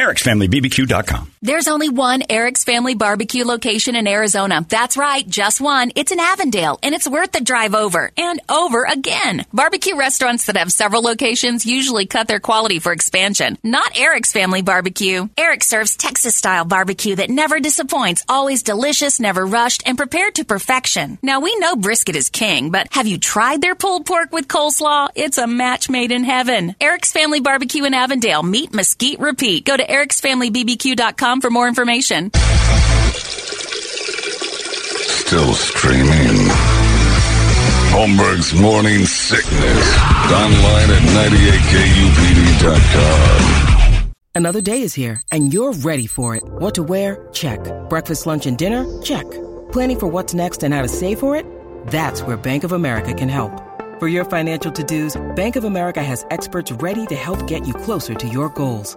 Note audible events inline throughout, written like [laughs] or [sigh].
ericsfamilybbq.com. There's only one Eric's Family Barbecue location in Arizona. That's right, just one. It's in Avondale, and it's worth the drive over and over again. Barbecue restaurants that have several locations usually cut their quality for expansion. Not Eric's Family Barbecue. Eric serves Texas style barbecue that never disappoints, always delicious, never rushed, and prepared to perfection. Now, we know brisket is king, but have you tried their pulled pork with coleslaw? It's a match made in heaven. Eric's Family Barbecue in Avondale. Meet Mesquite Repeat. Go to ericsfamilybbq.com for more information. Still streaming. Holmberg's Morning Sickness. Online at 98kupd.com. Another day is here, and you're ready for it. What to wear? Check. Breakfast, lunch, and dinner? Check. Planning for what's next and how to save for it? That's where Bank of America can help. For your financial to-dos, Bank of America has experts ready to help get you closer to your goals.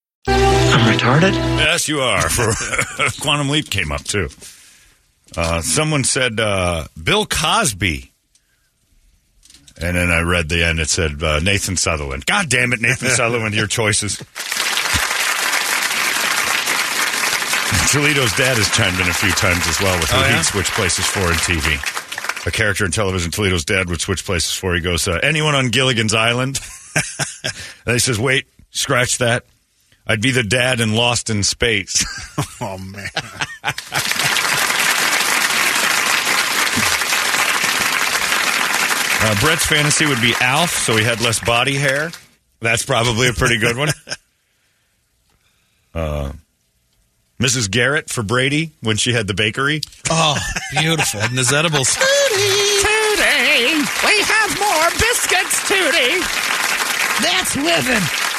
I'm retarded? Yes, you are. For [laughs] Quantum Leap came up too. Uh, someone said uh, Bill Cosby. And then I read the end. It said uh, Nathan Sutherland. God damn it, Nathan [laughs] Sutherland, your choices. Toledo's dad has chimed in a few times as well with who Oh, yeah? he'd switch places for in TV. A character in television, Toledo's dad would switch places for. He goes, uh, anyone on Gilligan's Island? and [laughs] he says, wait, scratch that. I'd be the dad in Lost in Space. [laughs] Oh man. Uh, Brett's fantasy would be Alf, so he had less body hair. That's probably a pretty good one. [laughs] Uh, Mrs. Garrett for Brady when she had the bakery. Oh, beautiful. and his edibles. Tootie, we have more biscuits, Tootie. That's living.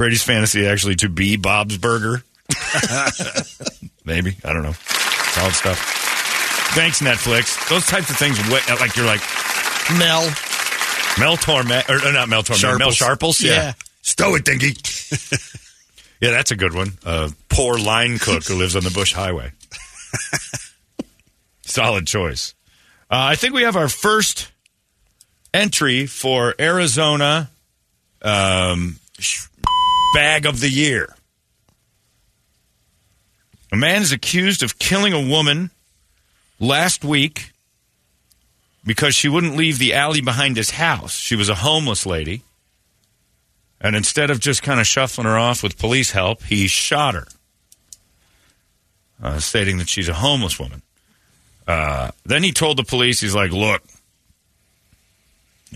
Brady's fantasy actually to be Bob's Burger. [laughs] Maybe. I don't know. Solid stuff. Thanks, Netflix. Those types of things, like you're like Mel. Mel Torme, or, or not Mel Torme, Mel Sharples. Yeah. Yeah. Stow it, Dinky. yeah, that's a good one. Uh, poor line cook who lives on the Bush Highway. [laughs] Solid choice. Uh, I think we have our first entry for Arizona um, sh- bag of the year. A man is accused of killing a woman last week because she wouldn't leave the alley behind his house. She was a homeless lady. And instead of just kind of shuffling her off with police help, he shot her, uh, stating that she's a homeless woman. Uh, then he told the police, he's like, look,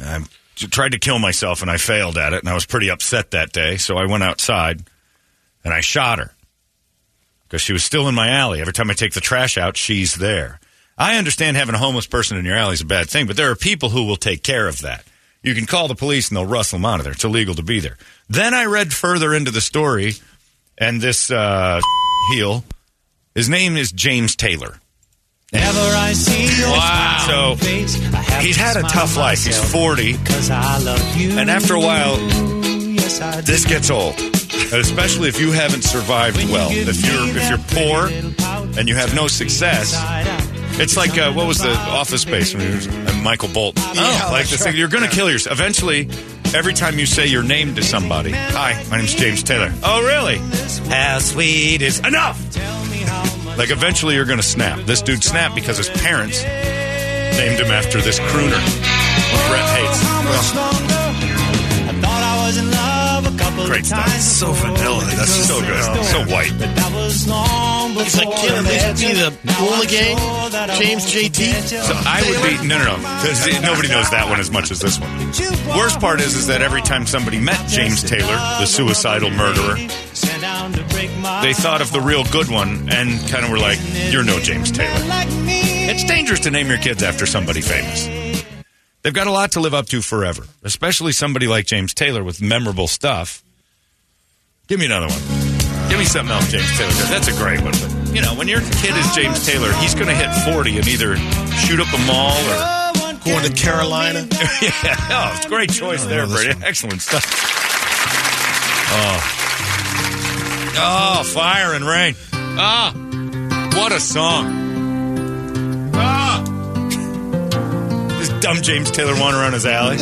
I tried to kill myself and I failed at it, and I was pretty upset that day, so I went outside and I shot her because she was still in my alley. Every time I take the trash out, she's there. I understand having a homeless person in your alley is a bad thing, but there are people who will take care of that. You can call the police and they'll rustle them out of there. It's illegal to be there. Then I read further into the story, and this uh, [laughs] heel, his name is James Taylor. Never I see your Wow. So, face, I have He's had a tough life. He's 40. Cause I love you. And after a while, yes, this gets old, And especially if you haven't survived well. If you're if you're poor and you have no success, it's like uh, what was the Office Space Michael Bolton? Yeah, like that's this thing, you're going to kill yourself eventually. Every time you say your name to somebody, hi, my name's James Taylor. Oh, really? How sweet is enough? Like eventually you're going to snap. This dude snapped because his parents named him after this crooner. Brett hates. I thought I was in love a couple Great stuff. So vanilla. That's So good. So white. He's like, kid, at least be the Bula Gang, James JT. So I would be no, no, no, because nobody knows that one as much as this one. Worst part is, is that every time somebody met James Taylor, the suicidal murderer, they thought of the real good one and kind of were like, "You're no James Taylor." It's dangerous to name your kids after somebody famous. They've got a lot to live up to forever, especially somebody like James Taylor with memorable stuff. Give me another one. Give me something else, James Taylor. does. That's a great one. But, you know, when your kid is James Taylor, he's going to hit 40 and either shoot up a mall or. Going to Carolina. [laughs] yeah. Oh, it's a great choice there, oh, Brady. Excellent stuff. Oh. Oh, fire and rain. Ah. What a song. Ah. This dumb James Taylor wandering around his alley.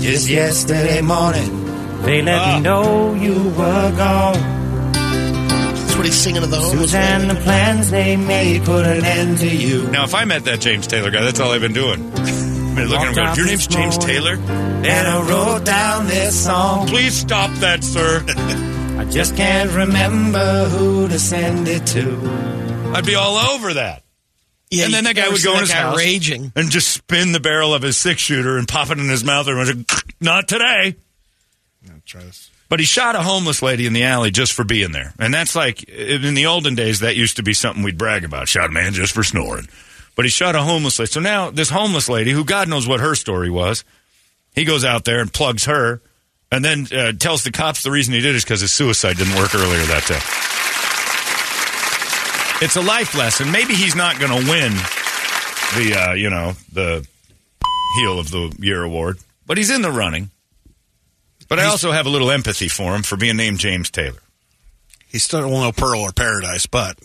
Just yesterday morning, they let Ah. me know you were gone. That's what he's singing to the homeless Suzanne, man. the plans they made put an end to you. Now, if I met that James Taylor guy, that's all I've been doing. [laughs] I've been looking at him going, Your name's James Taylor? And I wrote down this song. Please stop that, sir. [laughs] I just can't remember who to send it to. I'd be all over that. Yeah, and then that guy ever would see go in that his house raging. and just spin the barrel of his six shooter and pop it in his mouth and was not today. Try this. But he shot a homeless lady in the alley just for being there. And that's like, in the olden days, that used to be something we'd brag about. Shot a man just for snoring. But he shot a homeless lady. So now, this homeless lady, who God knows what her story was, he goes out there and plugs her and then uh, tells the cops the reason he did is because his suicide didn't work earlier that day. It's a life lesson. Maybe he's not going to win the, uh, you know, the heel of the year award, but he's in the running. But I also have a little empathy for him for being named James Taylor. He still won't know Pearl or Paradise, but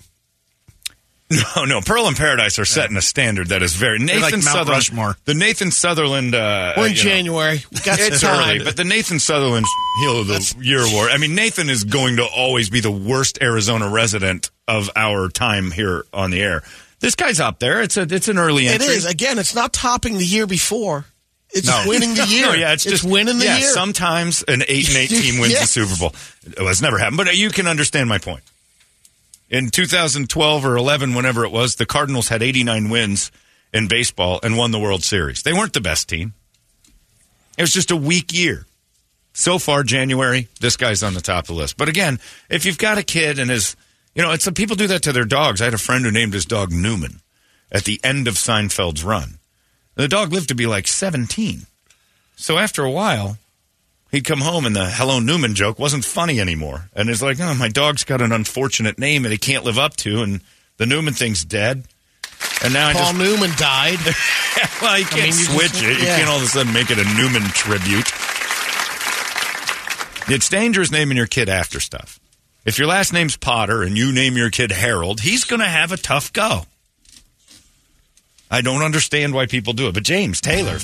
No, no, Pearl and Paradise are setting a standard that is very Nathan like Mount Sutherland. Rushmore. The Nathan Sutherland. Uh, We're in you know, January. We got it's time. early, but the Nathan Sutherland heel of the year award. I mean, Nathan is going to always be the worst Arizona resident of our time here on the air. This guy's up there. It's a it's an early It entry. is. Again, it's not topping the year before. It's No. winning the [laughs] year. No, yeah, it's, just winning the yeah, year. Sometimes an eight and eight team [laughs] wins Yes. the Super Bowl. Well, it's never happened, but you can understand my point. In 2012 or 11, whenever it was, the Cardinals had 89 wins in baseball and won the World Series. They weren't the best team. It was just a weak year. So far, January, this guy's on the top of the list. But again, if you've got a kid and his, you know, it's people do that to their dogs. I had a friend who named his dog Newman at the end of Seinfeld's run. The dog lived to be like 17. So after a while, he'd come home and the Hello Newman joke wasn't funny anymore. And it's like, oh, my dog's got an unfortunate name that he can't live up to, and the Newman thing's dead. And now I Paul just. Newman died. [laughs] well, you can't mean, you switch just- it. You yeah. can't all of a sudden make it a Newman tribute. It's dangerous naming your kid after stuff. If your last name's Potter and you name your kid Harold, he's going to have a tough go. I don't understand why people do it, but James Taylor,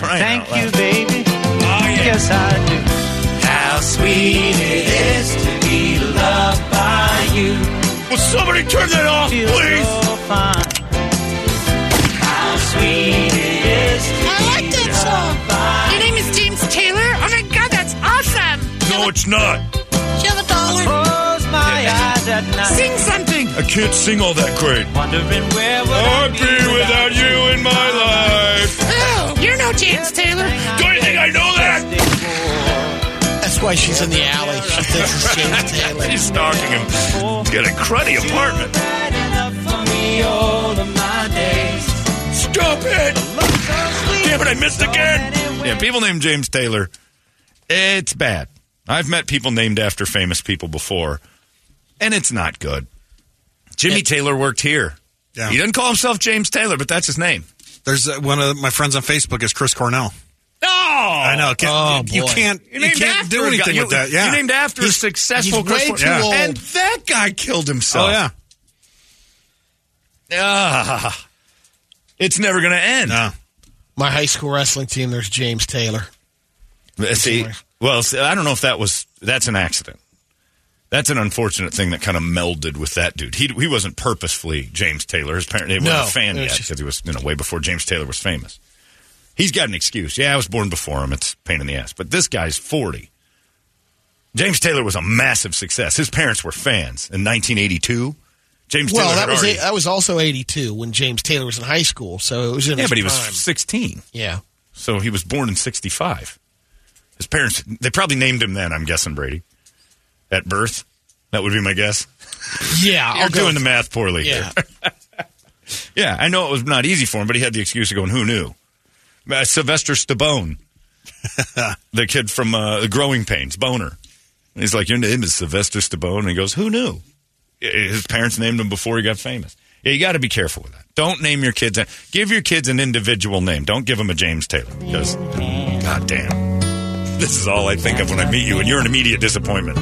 crying Thank out loud. you, baby. Oh, yeah. Yes, I do. How sweet it is to be loved by you. Will somebody turn that off, Feel please? so fine. How sweet it is to I like be that song. loved by Your name is James Taylor? Oh my god, that's awesome! No, it's not. Do you have a dollar? Close my eyes at night. Sing something! I can't sing all that great. Wondering where would I I'd be without you in my life. You're no James Taylor! Don't you think I know that? That's why she's in the alley. She thinks it's James [laughs] Taylor. He's stalking him. He's got a cruddy apartment. Right enough for me all of my days. Stop it! Damn it, I missed again. Yeah, people named James Taylor. It's bad. I've met people named after famous people before, and it's not good. Jimmy Taylor worked here. Yeah. He doesn't call himself James Taylor, but that's his name. There's uh, one of my friends on Facebook is Chris Cornell. Oh, I know. Can't, Oh, you can't. You You, can't do a guy. anything You- with that. Yeah. you named after a successful he's way Chris- too Yeah. old. and that guy killed himself. Oh yeah. Ah, it's never going to end. No. My high school wrestling team, there's James Taylor. Uh, See, well, see, I don't know if that was that's an accident. That's an unfortunate thing that kind of melded with that dude. He he wasn't purposefully James Taylor. His parents they weren't No, a fan yet because he was you know way before James Taylor was famous. He's got an excuse. Yeah, I was born before him. It's a pain in the ass. But this guy's forty. James Taylor was a massive success. His parents were fans in 1982. James Well, Taylor that was already, that was also eighty two when James Taylor was in high school. So it was in yeah, but he was 16. yeah. So he was born in 65. His parents, they probably named him then, I'm guessing, Brady. At birth. That would be my guess. Yeah, [laughs] You're I'll doing the math poorly. Yeah, [laughs] Yeah, I know it was not easy for him, but he had the excuse of going, who knew? Uh, Sylvester Stabone, [laughs] the kid from uh, Growing Pains, Boner. And he's like, your name is Sylvester Stabone. And he goes, who knew? His parents named him before he got famous. Yeah, you got to be careful with that. Don't name your kids. Give your kids an individual name. Don't give them a James Taylor because, god damn, this is all I think of when I meet you, and you're an immediate disappointment.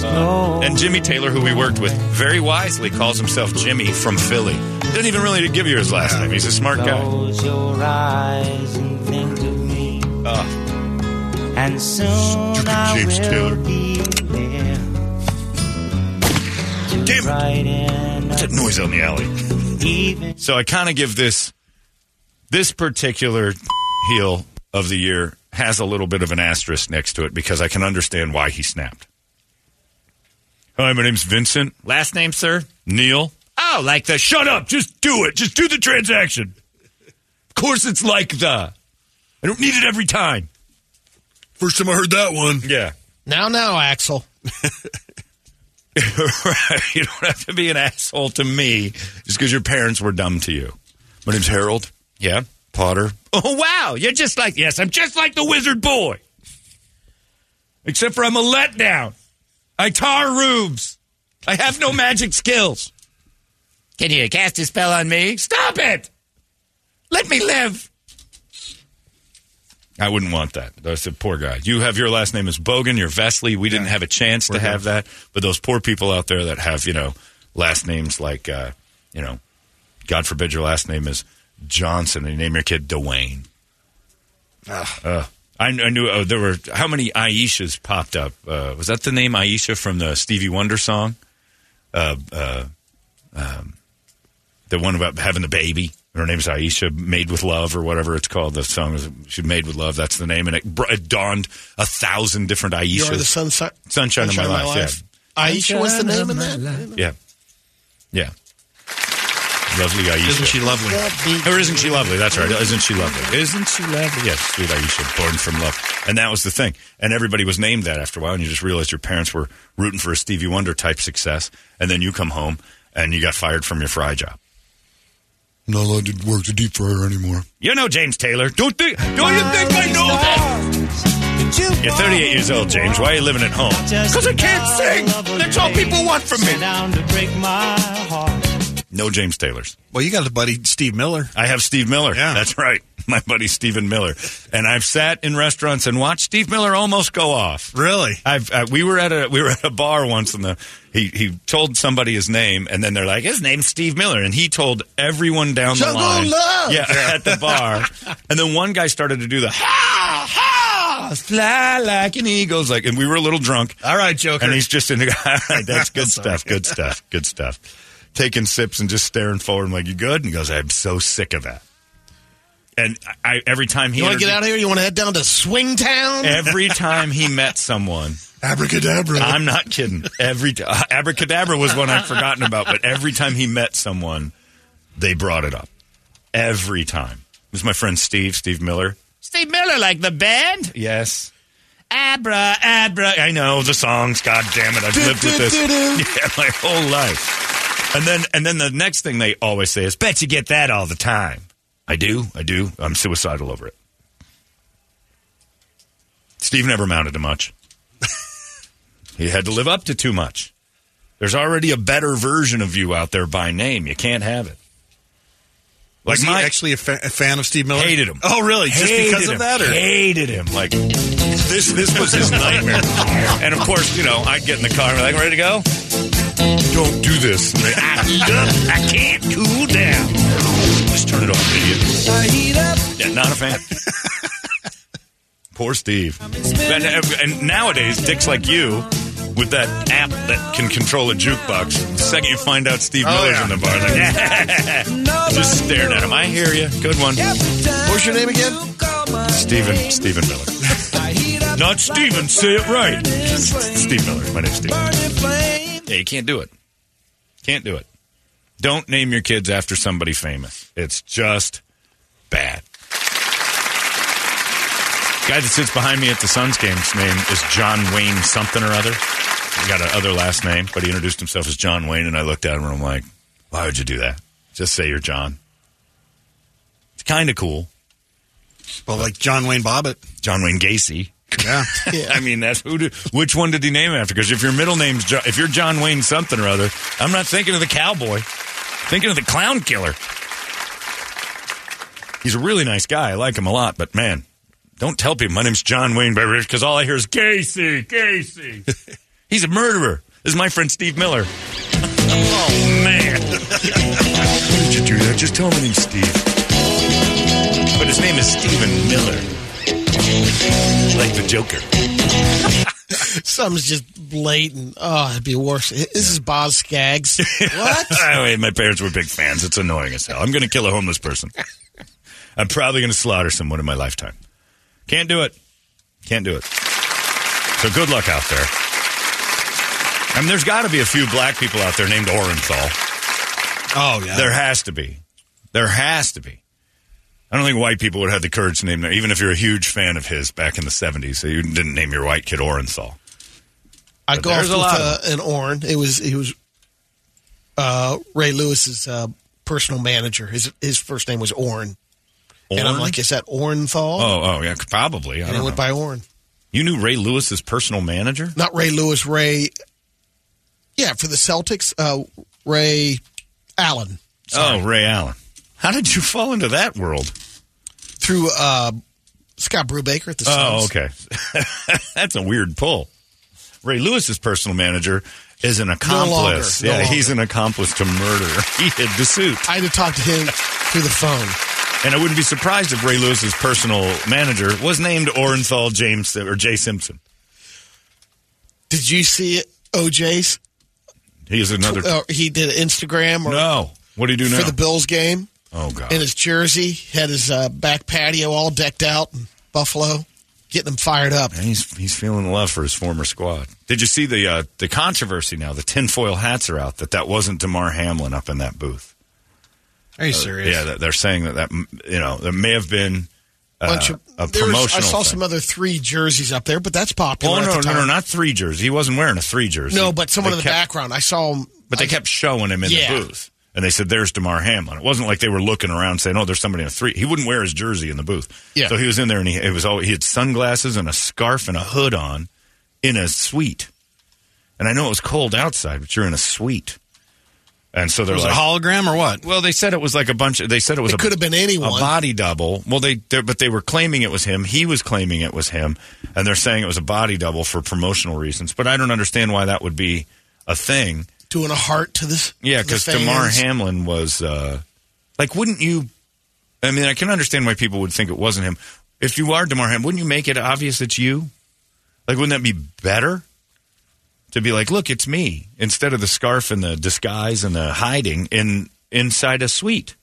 Uh, and Jimmy Taylor, who we worked with, very wisely calls himself Jimmy from Philly. Didn't even really give you his last name. He's a smart guy. Close your eyes and think of me. Oh, And soon James will Taylor. be there. To Damn it. what's that noise in the alley? So I kind of give this this particular heel of the year has a little bit of an asterisk next to it because I can understand why he snapped. Hi, my name's Vincent. Last name, sir? Neil. Oh, like the shut up. Just do it. Just do the transaction. Of course it's like the. I don't need it every time. First time I heard that one. Yeah. now now Axel. [laughs] right. You don't have to be an asshole to me just because your parents were dumb to you. My name's Harold. Yeah. Potter. [laughs] Oh, wow. You're just like, yes, I'm just like the wizard boy. Except for I'm a letdown. I tar roofs. I have no magic skills. Can you cast a spell on me? Stop it. Let me live. I wouldn't want that. That's a poor guy. You have your last name is Bogan. You're Vesley. We didn't have a chance to have that, but those poor people out there that have you know last names like uh, you know, God forbid your last name is Johnson and you name your kid Dwayne. Uh, I, I knew uh, there were how many Aishas popped up. Uh, was that the name Aisha from the Stevie Wonder song? Uh, uh, um, the one about having the baby. Her name's Aisha, Made with Love, or whatever it's called. The song is she Made with Love. That's the name, and it, br- it dawned a thousand different Aishas. You're the sunshine, Sunshine, of my life. Yeah. Aisha was the name of of that. Yeah, yeah, yeah. Lovely Aisha. Isn't she lovely? Or isn't she lovely? That's right. Isn't she lovely? Isn't she lovely? Yes, sweet Aisha, born from love. And that was the thing. And everybody was named that after a while, and you just realized your parents were rooting for a Stevie Wonder type success. And then you come home and you got fired from your fry job. Not allowed to work the deep fryer anymore. You know James Taylor. Don't think? Don't you think I know that? You're 38 years old, James. Why are you living at home? Because I can't sing. That's all people want from me. Down to break my heart. No James Taylors. Well, you got a buddy, Steve Miller. I have Steve Miller. Yeah. That's right. [laughs] My buddy Stephen Miller. And I've sat in restaurants and watched Steve Miller almost go off. Really? I've uh, we were at a we were at a bar once and the he he told somebody his name and then they're like his name's Steve Miller and he told everyone down the line Love! yeah, at the bar [laughs] and then one guy started to do the ha ha fly like an eagle's like and we were a little drunk All right, Joker. and he's just in the [laughs] all right that's good stuff good stuff good stuff taking sips and just staring forward I'm like you good and he goes I'm so sick of that and I every time he You want to get out of here? You want to head down to Swingtown? every time he met someone Abracadabra. I'm not kidding. Every t- uh, abracadabra was one I'd forgotten about, but every time he met someone, they brought it up. Every time. It was my friend Steve, Steve Miller. Steve Miller, like the band? Yes. Abra, abra. I know the songs. God damn it, I've lived with this. [laughs] Yeah, my whole life. And then, and then the next thing they always say is, "Bet you get that all the time." I do, I do. I'm suicidal over it. Steve never amounted to much. [laughs] He had to live up to too much. There's already a better version of you out there by name. You can't have it. Was Like he my actually a, fa- a fan of Steve Miller? hated him. Oh, really? Just Hated because him. of that? Or? Hated him. Like this. This was his nightmare. [laughs] and of course, you know, I'd get in the car and be like, "Ready to go? Don't do this. And they, I heat up. I can't cool down. Just turn it off, idiot. I heat up. Yeah, not a fan. Poor Steve. And, and nowadays, dicks like you, with that app that can control a jukebox, the second you find out Steve Oh, Miller's yeah. in the bar, like, [laughs] just staring at him. I hear you. Good one. What's your name again? Stephen, Stephen Miller. I heat up Not Steven. Say it right. Steve Miller. My name's Steve. Yeah, you can't do it. Can't do it. Don't name your kids after somebody famous. It's just bad. Guy that sits behind me at the Suns game's name is John Wayne something or other. He got an other last name, but he introduced himself as John Wayne, and I looked at him and I'm like, why would you do that? Just say you're John. It's kind of cool. Well, like John Wayne Bobbitt. John Wayne Gacy. [laughs] Yeah. I mean, that's who. Did, which one did he name after? Because if your middle name's jo- if you're John Wayne something or other, I'm not thinking of the cowboy. Thinking of the clown killer. He's a really nice guy. I like him a lot, but man, don't tell people my name's John Wayne Beveridge because all I hear is Gacy, Gacy. [laughs] He's a murderer. This is my friend Steve Miller. oh man, [laughs] why did you do that? Just tell him my name's Steve. But his name is Stephen Miller. Like the Joker. [laughs] Something's just blatant. Oh, it'd be worse. This is Boz Scaggs. What? [laughs] My parents were big fans. It's annoying as hell. I'm going to kill a homeless person. I'm probably going to slaughter someone in my lifetime. Can't do it. Can't do it. So good luck out there. I mean, there's got to be a few black people out there named Orenthal. Oh, yeah. There has to be. There has to be. I don't think white people would have the courage to name them, even if you're a huge fan of his back in the 70s. So you didn't name your white kid Orenthal. I But golfed with uh, an Orn. It was he was uh, Ray Lewis's uh, personal manager. His his first name was Orn. And I'm like, is that Ornthal? Oh, oh, yeah, probably. I and don't it went know. by Orn. You knew Ray Lewis's personal manager? Not Ray Lewis. Ray. Yeah, for the Celtics, uh, Ray Allen Oh, Ray Allen. How did you fall into that world? through uh, Scott Brubaker at the Oh, Suns. okay. [laughs] That's a weird pull. Ray Lewis's personal manager is an accomplice. no yeah, longer. he's an accomplice to murder. [laughs] He hid the suit. I had to talk to him through the phone. And I wouldn't be surprised if Ray Lewis's personal manager was named Orenthal James or Jay Simpson. Did you see it, OJ's? He is another. Uh, he did Instagram or no. What do you do now? for the Bills game. Oh, God. in his jersey, had his uh, back patio all decked out in Buffalo, getting him fired up. And he's he's feeling the love for his former squad. Did you see the uh, the controversy now? The tinfoil hats are out that that wasn't Damar Hamlin up in that booth. Are you serious? Yeah, they're saying that that you know there may have been uh, Bunch of, a there was- promotional. I saw thing. some other three jerseys up there, but that's popular. Oh at no, the no, no, not three jerseys. He wasn't wearing a three jersey. No, but someone They in the kept- background. I saw him. But they I- kept showing him in Yeah. the booth, and they said, "There's Damar Hamlin." It wasn't like they were looking around saying, "Oh, there's somebody in a three. He wouldn't wear his jersey in the booth. Yeah. So he was in there, and he it was all he had sunglasses and a scarf and a hood on, in a suite. And I know it was cold outside, but you're in a suite. And so they're Was like, it a hologram or what? well, they said it was like a bunch. Of, they said it was It a, could have been anyone. a body double. Well, they but they were claiming it was him. He was claiming it was him, and they're saying it was a body double for promotional reasons. But I don't understand why that would be a thing. Doing a heart to this. Yeah, because Damar. Hamlin was uh, like, wouldn't you? I mean, I can understand why people would think it wasn't him. If you are Damar Hamlin, wouldn't you make it obvious it's you? Like, wouldn't that be better? To be like, look, it's me, instead of the scarf and the disguise and the hiding in inside a suite.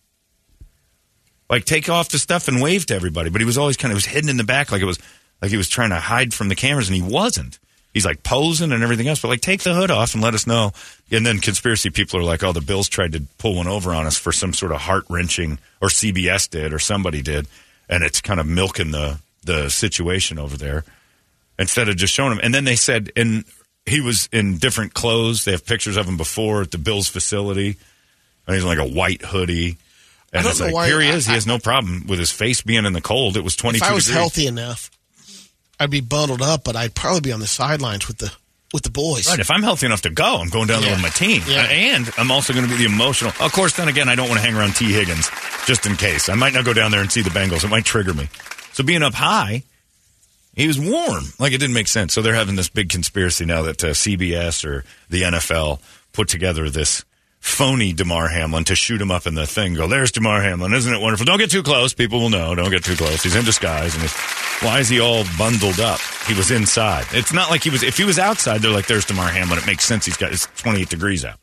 Like, take off the stuff and wave to everybody. But he was always kind of was hidden in the back, like it was like he was trying to hide from the cameras, and he wasn't. He's like posing and everything else, but like take the hood off and let us know. And then conspiracy people are like, "Oh, the Bills tried to pull one over on us for some sort of heart wrenching, or CBS did, or somebody did," and it's kind of milking the the situation over there instead of just showing him. And then they said, and he was in different clothes. They have pictures of him before at the Bills facility, and he's like a white hoodie. I And don't it's know like, why- here he is. I- he has no problem with his face being in the cold. It was twenty If two I was degrees. healthy enough, I'd be bundled up, but I'd probably be on the sidelines with the with the boys. Right. If I'm healthy enough to go, I'm going down there with my team. Yeah. Uh, And I'm also going to be the emotional. Of course, then again, I don't want to hang around Tee Higgins just in case. I might not go down there and see the Bengals. It might trigger me. So being up high, he was warm. Like it didn't make sense. So they're having this big conspiracy now that uh, CBS or the NFL put together this phony Damar Hamlin to shoot him up in the thing. Go, there's Damar Hamlin. Isn't it wonderful? Don't get too close. People will know. Don't get too close. He's in disguise. And he's, why is he all bundled up? He was inside. It's not like he was. If he was outside, they're like, "There's Damar Hamlin." It makes sense. He's got it's 28 degrees out.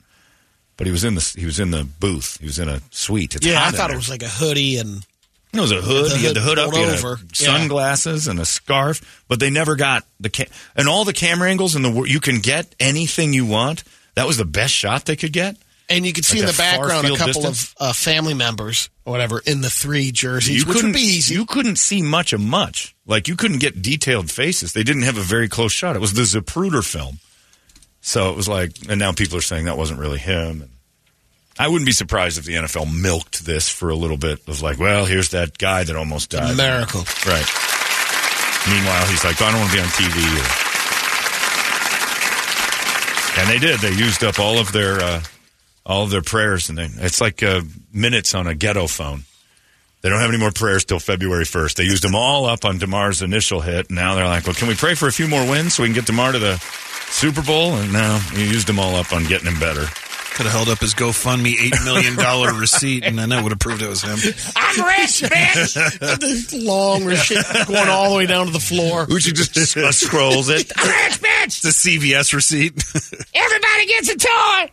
But he was in the he was in the booth. He was in a suite. It's yeah, I thought it was like a hoodie and It was a hood. He had the hood up. pulled He had a over. Yeah. sunglasses and a scarf. But they never got the ca- and all the camera angles in the world. You can get anything you want. That was the best shot they could get. And you could see Like in the background a couple distance? of uh, family members or whatever in the three jerseys, you which couldn't would be easy. You couldn't see much of much. Like you couldn't get detailed faces. They didn't have a very close shot. It was the Zapruder film. So it was like, and now people are saying that wasn't really him. And I wouldn't be surprised if the NFL milked this for a little bit of like, well, here's that guy that almost died. miracle. Right. Meanwhile, he's like, I don't want to be on TV. And they did. They used up all of their uh, all of their prayers, and they, it's like uh, minutes on a ghetto phone. They don't have any more prayers till February first. They used them all up on Damar's initial hit. Now they're like, well, can we pray for a few more wins so we can get Demar to the Super Bowl? And now you used them all up on getting him better. Could have held up his GoFundMe $8 million [laughs] receipt, and then that would have proved it was him. I'm rich, bitch. [laughs] the long receipt going all the way down to the floor. Who should just uh, scrolls it? I'm rich, bitch. The CVS receipt. Everybody gets a toy.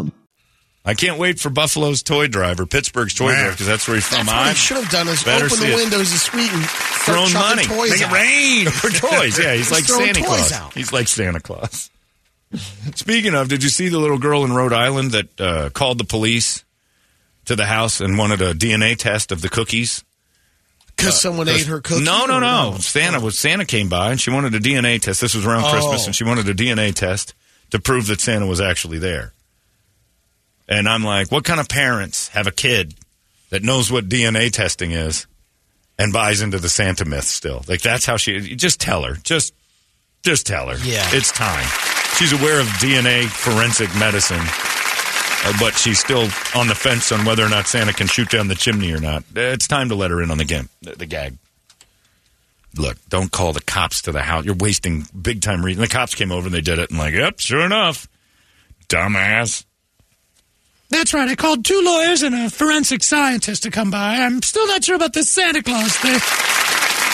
I can't wait for Buffalo's toy drive or Pittsburgh's toy drive because that's where he's from. That's what I should have done is open see the it. windows this week and start Thrown chucking money. toys Make it rain [laughs] for toys. Yeah, he's Just like Santa toys Claus. out. He's like Santa Claus. Speaking of, did you see the little girl in Rhode Island that uh, called the police to the house and wanted a DNA test of the cookies? Because someone ate her cookies? No, no, or no. Santa was Santa came by and she wanted a DNA test. This was around Oh. Christmas, and she wanted a DNA test to prove that Santa was actually there. And I'm like, what kind of parents have a kid that knows what DNA testing is and buys into the Santa myth still? Like that's how she. Just tell her. Just, just tell her. Yeah. it's time. She's aware of DNA forensic medicine. uh, But she's still on the fence on whether or not Santa can shoot down the chimney or not. It's time to let her in on the game, the, the gag. Look, don't call the cops to the house. You're wasting big time reason. The cops came over and they did it, and like, yep, sure enough, dumbass. That's right. I called two lawyers and a forensic scientist to come by. I'm still not sure about this Santa Claus thing.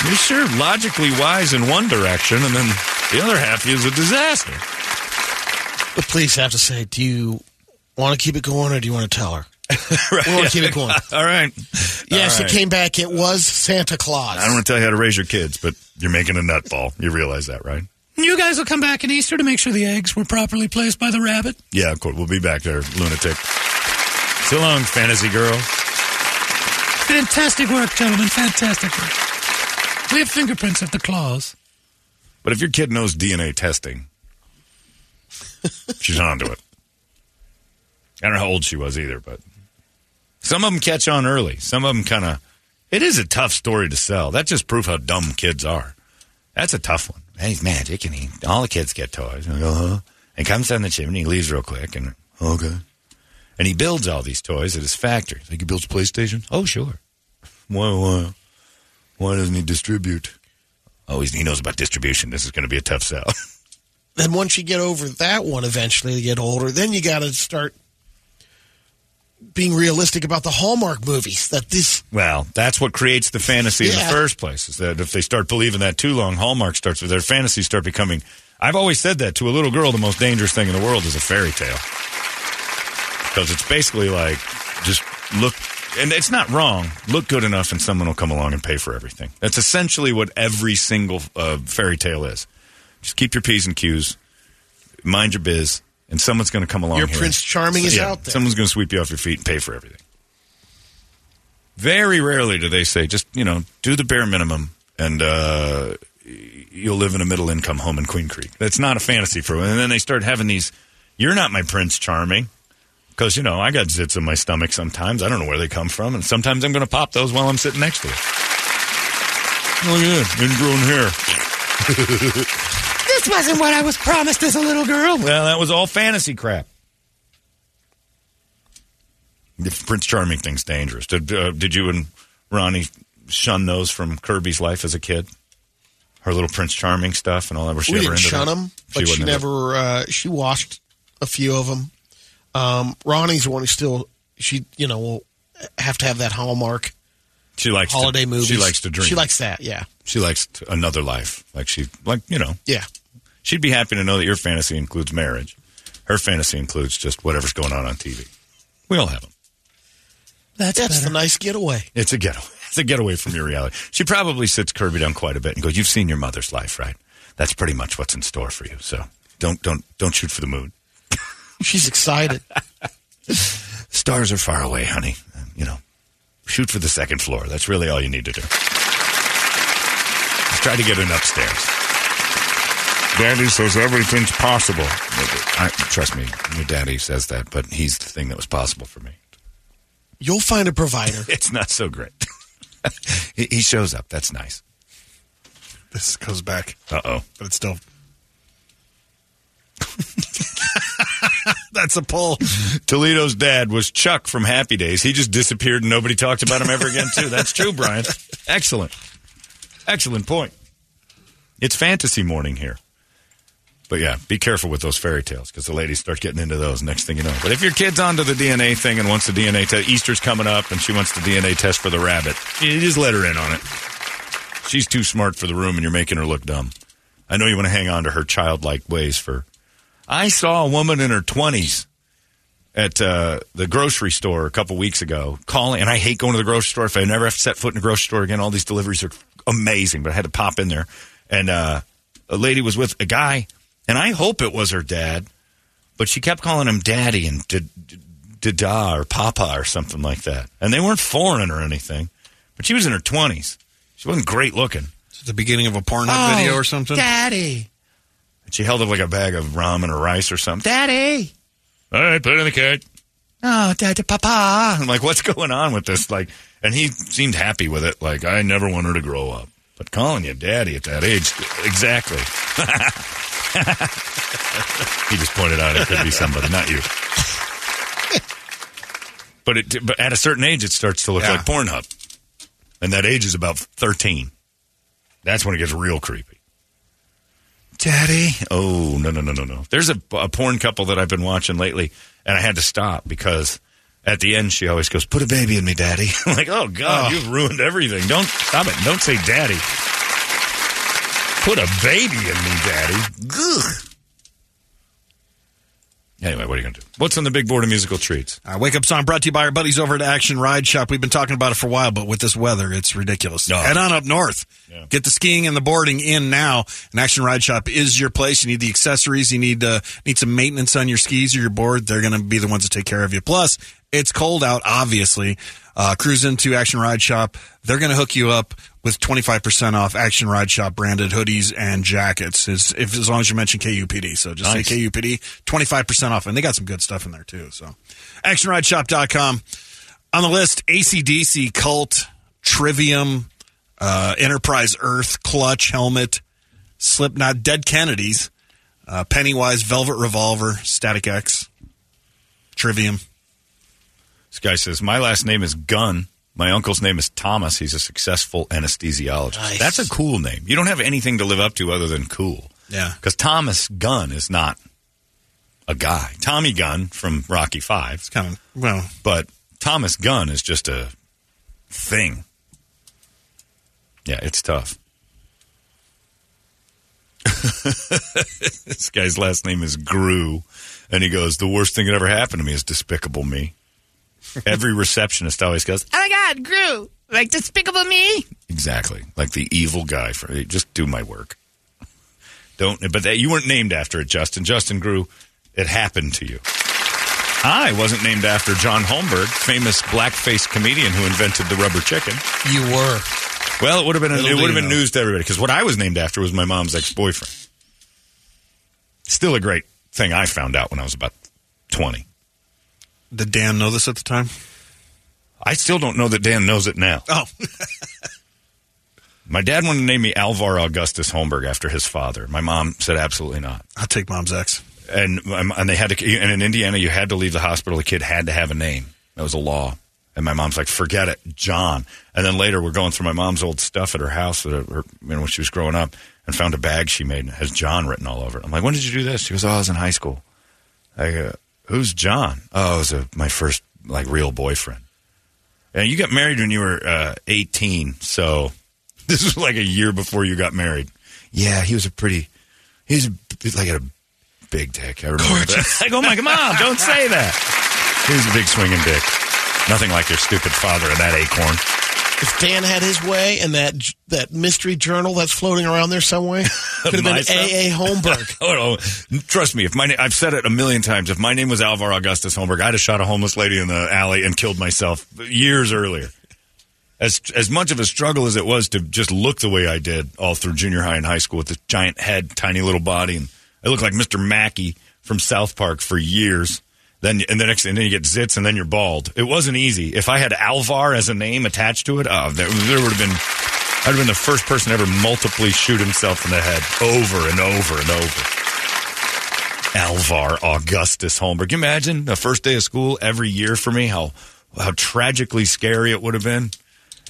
You're sure logically wise in one direction, and then the other half is a disaster. The police have to say, do you want to keep it going or do you want to tell her? [laughs] We want to keep it going. All right. Yes, All it came back. It was Santa Claus. I don't want to tell you how to raise your kids, but you're making a nutball. You realize that, right? You guys will come back in Easter to make sure the eggs were properly placed by the rabbit. Yeah, of course. We'll be back there, lunatic. So long, fantasy girl. Fantastic work, gentlemen. Fantastic work. We have fingerprints of the claws. But if your kid knows DNA testing, she's onto it. I don't know how old she was either, but some of them catch on early. Some of them kind of. It is a tough story to sell. That just proves how dumb kids are. That's a tough one. He's magic, and he all the kids get toys. And, uh-huh. and comes down the chimney, he leaves real quick, and okay. And he builds all these toys at his factory. Like he builds PlayStation. Oh, sure. Why, why, why doesn't he distribute? Oh, he's, he knows about distribution. This is going to be a tough sell. [laughs] Then once you get over that one, eventually you get older, then you got to start being realistic about the Hallmark movies. That this Well, that's what creates the fantasy in the first place. Is that if they start believing that too long, Hallmark starts their fantasies start becoming. I've always said that to a little girl, the most dangerous thing in the world is a fairy tale because it's basically like just look, and it's not wrong. Look good enough, and someone will come along and pay for everything. That's essentially what every single uh, fairy tale is. Just keep your p's and q's, mind your biz, and someone's going to come along. Your here. Prince Charming is Yeah, out there. Someone's going to sweep you off your feet and pay for everything. Very rarely do they say, just, you know, do the bare minimum and uh, you'll live in a middle income home in Queen Creek. That's not a fantasy for them. And then they start having these, you're not my Prince Charming. Because, you know, I got zits in my stomach sometimes. I don't know where they come from. And sometimes I'm going to pop those while I'm sitting next to it. Oh, yeah, ingrown hair. This wasn't what I was promised as a little girl. Well, that was all fantasy crap. The Prince Charming thing's dangerous. Did, uh, did you and Ronnie shun those from Kirby's life as a kid. Her little Prince Charming stuff and all that. Was she we ever didn't into shun them, but she, wasn't never. Uh, she watched a few of them. Um, Ronnie's the one who still she you know will have to have that hallmark She likes holiday to, movies. She likes to dream. She likes that. Yeah, She likes to, another life. Like she, like you know, yeah. she'd be happy to know that your fantasy includes marriage. Her fantasy includes just whatever's going on on TV. We all have them. That's, That's better. the nice getaway. It's a getaway. [laughs] It's a getaway from your reality. She probably sits Kirby down quite a bit and goes, "You've seen your mother's life, right? That's pretty much what's in store for you. So don't don't don't shoot for the moon. She's excited. [laughs] Stars are far away, honey. You know, shoot for the second floor. That's really all you need to do. Just try to get in upstairs. Daddy says everything's possible. I, trust me, your daddy says that, but he's the thing that was possible for me. You'll find a provider. [laughs] It's not so great. [laughs] he, he shows up. That's nice. This goes back, Uh oh. but it's still. That's a pull. Toledo's dad was Chuck from Happy Days. He just disappeared and nobody talked about him ever again, too. That's true, Brian. Excellent. Excellent point. It's fantasy morning here. But yeah, be careful with those fairy tales because the ladies start getting into those next thing you know. But if your kid's onto the DNA thing and wants the DNA test, Easter's coming up and she wants the DNA test for the rabbit, you just let her in on it. She's too smart for the room and you're making her look dumb. I know you want to hang on to her childlike ways for. I saw a woman in her 20s at uh, the grocery store a couple weeks ago calling, and I hate going to the grocery store. If I never have to set foot in a grocery store again, all these deliveries are amazing, but I had to pop in there. And uh, a lady was with a guy, and I hope it was her dad, but she kept calling him daddy and dada or papa or something like that. And they weren't foreign or anything, but she was in her 20s. She wasn't great looking. It's the beginning of a Pornhub video or something. Daddy. And she held up like a bag of ramen or rice or something. Daddy. All right, put it in the cart. Oh, Daddy, Papa. I'm like, what's going on with this? Like, and he seemed happy with it. Like, I never want her to grow up. But calling you daddy at that age, exactly. [laughs] he just pointed out it could be somebody, not you. [laughs] But it, but at a certain age, it starts to look Yeah. like Pornhub, and that age is about thirteen. That's when it gets real creepy. Daddy, oh no no no no no. There's a, a porn couple that I've been watching lately, and I had to stop because at the end she always goes, "Put a baby in me, Daddy." [laughs] I'm like, "Oh God, oh. you've ruined everything." Don't stop it. Don't say Daddy. Put a baby in me, Daddy. Ugh. Anyway, what are you going to do? What's on the big board of musical treats? Uh, Wake Up Song brought to you by our buddies over at Action Ride Shop. We've been talking about it for a while, but with this weather, it's ridiculous. No. Head on up north. Yeah. Get the skiing and the boarding in now. And Action Ride Shop is your place. You need the accessories. You need uh, need some maintenance on your skis or your board. They're going to be the ones that take care of you. Plus, it's cold out, obviously. Uh, cruise into Action Ride Shop. They're going to hook you up with 25% off Action Ride Shop branded hoodies and jackets as, if, as long as you mention KUPD. So just Nice. say KUPD, 25% off. And they got some good stuff in there too. So actionrideshop.com. On the list, ACDC, Cult, Trivium, uh, Enterprise Earth, Clutch, Helmet, Slipknot, Dead Kennedys, uh, Pennywise, Velvet Revolver, Static X, Trivium. This guy says, My last name is Gunn. My uncle's name is Thomas. He's a successful anesthesiologist. Nice. That's a cool name. You don't have anything to live up to other than cool. Yeah. Because Thomas Gunn is not a guy. Tommy Gunn from Rocky Five, It's kind of, well, but Thomas Gunn is just a thing. Yeah, it's tough. [laughs] this guy's last name is Grew, and he goes, "The worst thing that ever happened to me is Despicable Me." [laughs] Every receptionist always goes, Oh my God, Gru. Like Despicable Me? Exactly, like the evil guy. For just do my work. Don't. But that you weren't named after it, Justin. Justin grew. It happened to you. I wasn't named after John Holmberg, famous blackface comedian who invented the rubber chicken. You were. Well, it would have been Little it would have been know. news to everybody because what I was named after was my mom's ex boyfriend. Still a great thing I found out when I was about twenty. Did Dan know this at the time? I still don't know that Dan knows it now. Oh, [laughs] My dad wanted to name me Alvar Augustus Holmberg after his father. My mom said absolutely not. I'll take mom's ex. and um, and they had to and in Indiana you had to leave the hospital. The kid had to have a name. That was a law. And my mom's like, forget it, John. And then later we're going through my mom's old stuff at her house at her, you know, when she was growing up and found a bag she made and it has John written all over it. I'm like, when did you do this? She goes, oh, I was in high school. I go, who's John? Oh, it was a, my first like real boyfriend. And you got married when you were uh, 18, so [laughs] this was like a year before you got married. Yeah, he was a pretty, he was like a big dick. I remember that. [laughs] Like, oh my mom, don't say that. He was a big swinging dick. Nothing like your stupid father and that acorn. If Dan had his way and that that mystery journal that's floating around there somewhere [laughs] could have been? A.A. Holmberg. [laughs] Oh, no. Trust me, if my I've said it a million times. If my name was Alvar Augustus Holmberg, I'd have shot a homeless lady in the alley and killed myself years earlier. As as much of a struggle as it was to just look the way I did all through junior high and high school with this giant head, tiny little body, and I looked like Mr. Mackey from South Park for years. Then and the next and then you get zits and then you're bald. It wasn't easy. If I had Alvar as a name attached to it, oh, there, there would have been. I'd have been the first person to ever multiply shoot himself in the head over and over and over. Alvar Augustus Holmberg. You imagine the first day of school every year for me? How how tragically scary it would have been,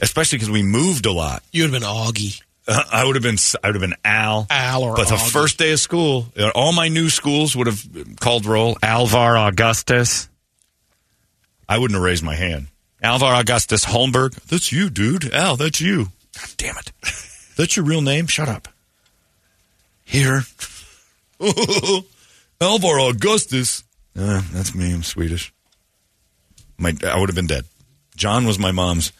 especially because we moved a lot. You would have been Augie. Uh, I would have been I would have been Al. Al or but the Augie. first day of school, all my new schools would have called roll Alvar Augustus. I wouldn't have raised my hand. Alvar Augustus Holmberg. That's you, dude. Al, that's you. God damn it. That's your real name? Shut up. Here. [laughs] Alvar Augustus. Uh, that's me. I'm Swedish. My, I would have been dead. John was my mom's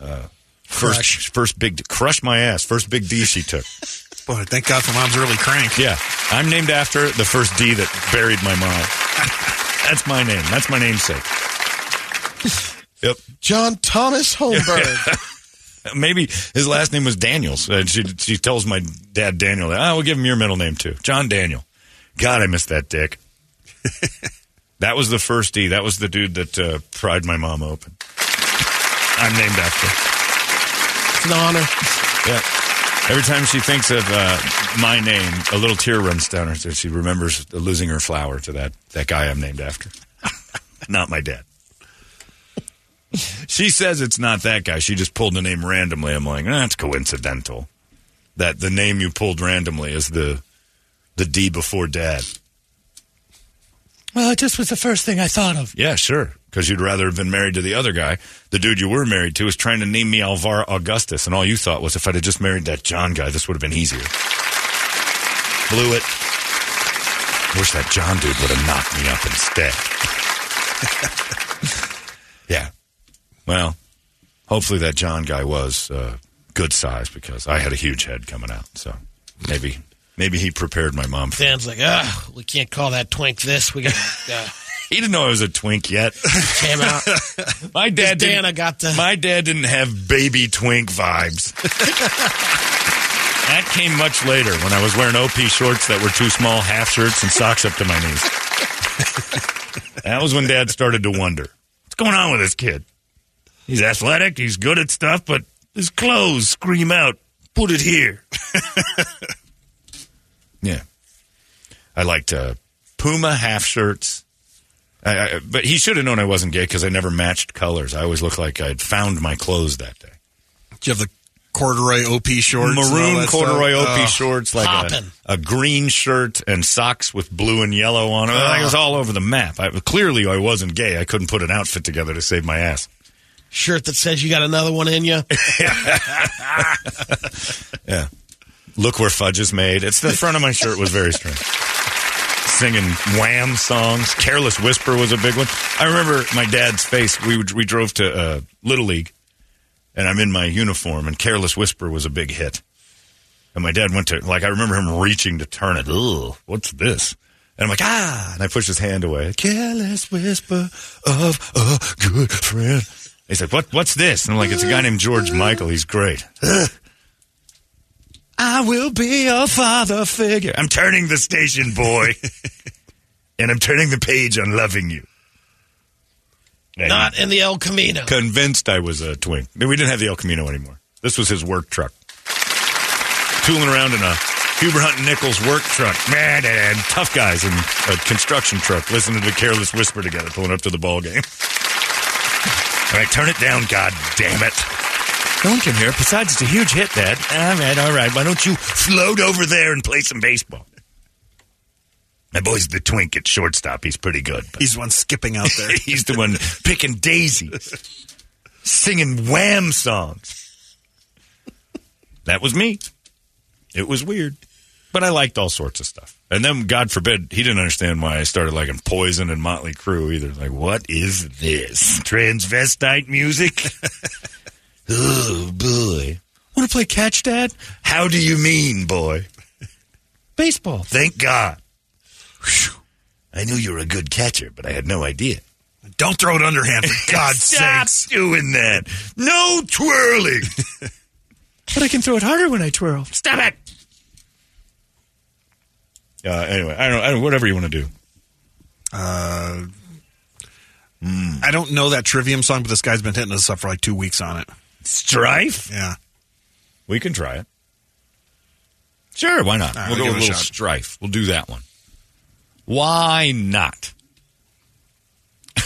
uh, first first big crush my ass. First big D she took. [laughs] Boy, thank God for mom's early crank. Yeah, I'm named after the first D that buried my mom. [laughs] That's my name. That's my namesake. [laughs] Yep. John Thomas Holmberg. Maybe his last name was Daniels. And she she tells my dad Daniel, "Ah, we'll give him your middle name too, John Daniel." God, I miss that dick. that was the first D. That was the dude that uh, pried my mom open. I'm named after. It's an honor. Yeah. Every time she thinks of uh, my name, a little tear runs down her. So she remembers losing her flower to that, that guy I'm named after. [laughs] not my dad. She says it's not that guy. She just pulled the name randomly. I'm like, that's coincidental. That the name you pulled randomly is the the D before dad. Well, it just was the first thing I thought of. Yeah, sure. Because you'd rather have been married to the other guy. The dude you were married to was trying to name me Alvar Augustus, and all you thought was if I'd have just married that John guy, this would have been easier. Blew it. Wish that John dude would have knocked me up instead. [laughs] yeah. Well, hopefully that John guy was uh, good size because I had a huge head coming out. So maybe maybe he prepared my mom for Dan's like, ah, we can't call that twink this. We got uh, He didn't know I was a twink yet. [laughs] came out. [laughs] My dad didn't, Dana got the- My dad didn't have baby twink vibes. [laughs] that came much later when I was wearing OP shorts that were too small, half shirts, and socks up to my knees. that was when dad started to wonder what's going on with this kid? He's athletic, he's good at stuff, but his clothes scream out, put it here. yeah. I liked uh, Puma half shirts. I, I, but he should have known I wasn't gay because I never matched colors. I always looked like I'd found my clothes that day. Do you have the corduroy OP shorts? Maroon corduroy stuff? OP Oh. shorts, like a, a green shirt and socks with blue and yellow on it. Like, it was all over the map. I, clearly, I wasn't gay. I couldn't put an outfit together to save my ass. Shirt that says you got another one in you. [laughs] Yeah. Look where fudge is made. It's the front of my shirt was very strange. Singing Wham songs. Careless Whisper was a big one. I remember my dad's face. We we drove to uh, Little League, and I'm in my uniform, and Careless Whisper was a big hit. And my dad went to like I remember him reaching to turn it. Ugh, what's this? And I'm like ah, and I push his hand away. Careless whisper of a good friend. He's like, what? What's this? And I'm like, it's a guy named George Michael. He's great. I will be your father figure. I'm turning the station, boy. [laughs] and I'm turning the page on loving you. And Not in the El Camino. convinced I was a twink. I mean, we didn't have the El Camino anymore. This was his work truck. Tooling around in a Huber Hunt and Nichols work truck. Man, and tough guys in a construction truck listening to the Careless Whisper together, pulling up to the ball game. [laughs] All right, turn it down, God damn it. One can hear. Besides, it's a huge hit, Dad. All right, all right. Why don't you float over there and play some baseball? My boy's the twink at shortstop. He's pretty good. but- He's the one skipping out there. [laughs] He's the one picking daisies, singing wham songs. That was me. It was weird, but I liked all sorts of stuff. And then, God forbid, he didn't understand why I started liking Poison and Motley Crue either. Like, what is this transvestite music? [laughs] oh boy! Want to play catch, Dad? How do you mean, boy? Baseball. Thank God. Whew. I knew you were a good catcher, but I had no idea. Don't throw it underhand, for [laughs] God's sake. Stop sakes. doing that. No twirling. [laughs] But I can throw it harder when I twirl. Stop it. Uh, anyway, I don't, know, I don't. Whatever you want to do. Uh, I don't know that Trivium song, but this guy's been hitting us up for like two weeks on it. Strife. Yeah. We can try it. Sure, why not? Right, we'll we'll go a it a little strife. We'll do that one. Why not? [laughs]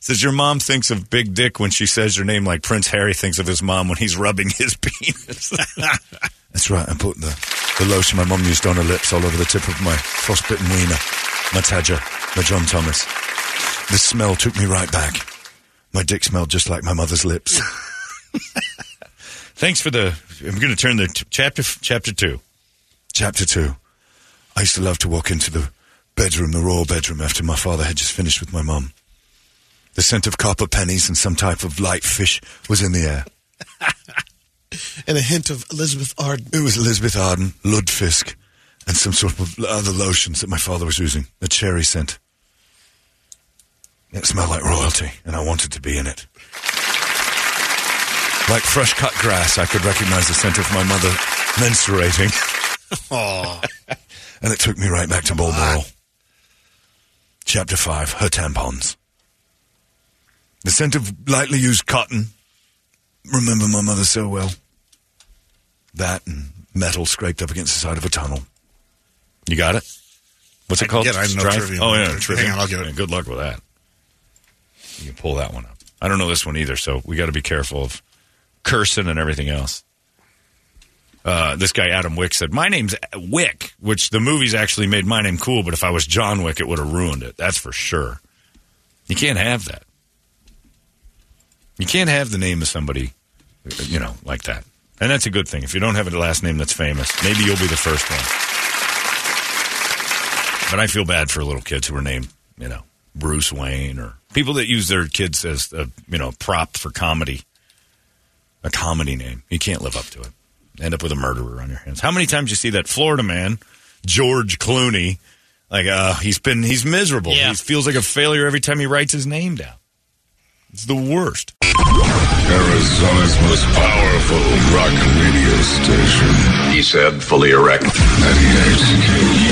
Says your mom thinks of Big Dick when she says your name, like Prince Harry thinks of his mom when he's rubbing his [laughs] penis. [laughs] That's right. I put the, the lotion my mom used on her lips all over the tip of my frostbitten wiener, my Tadger, my John Thomas. The smell took me right back. My dick smelled just like my mother's lips. [laughs] Thanks for the. I'm going to turn the t- chapter chapter two. Chapter two. I used to love to walk into the bedroom, the royal bedroom, after my father had just finished with my mum. The scent of copper pennies and some type of light fish was in the air. [laughs] And a hint of Elizabeth Arden. It was Elizabeth Arden, Lutefisk, and some sort of other lotions that my father was using. A cherry scent. It smelled like royalty, and I wanted to be in it. Like fresh cut grass, I could recognize the scent of my mother menstruating. [laughs] Oh, and it took me right back to Balmoral. Chapter 5 Her tampons. The scent of lightly used cotton. Remember my mother so well. That and metal scraped up against the side of a tunnel. You got it? What's I it called? can get. I know? Oh, yeah. Hang on, I'll get it. Yeah, good luck with that. You pull that one up. I don't know this one either, so we got to be careful of cursing and everything else. Uh, this guy Adam Wick said, "My name's Wick," which the movie's actually made my name cool. But if I was John Wick, it would have ruined it. That's for sure. You can't have that. You can't have the name of somebody, you know, like that. And that's a good thing. If you don't have a last name that's famous, maybe you'll be the first one. But I feel bad for little kids who are named, you know, Bruce Wayne or people that use their kids as a, you know, prop for comedy. A comedy name. You can't live up to it. End up with a murderer on your hands. How many times you see that Florida man, George Clooney, like uh he's been he's miserable. Yeah. He feels like a failure every time he writes his name down. It's the worst. Arizona's most powerful rock radio station. He said, fully erect. 98 KUPD.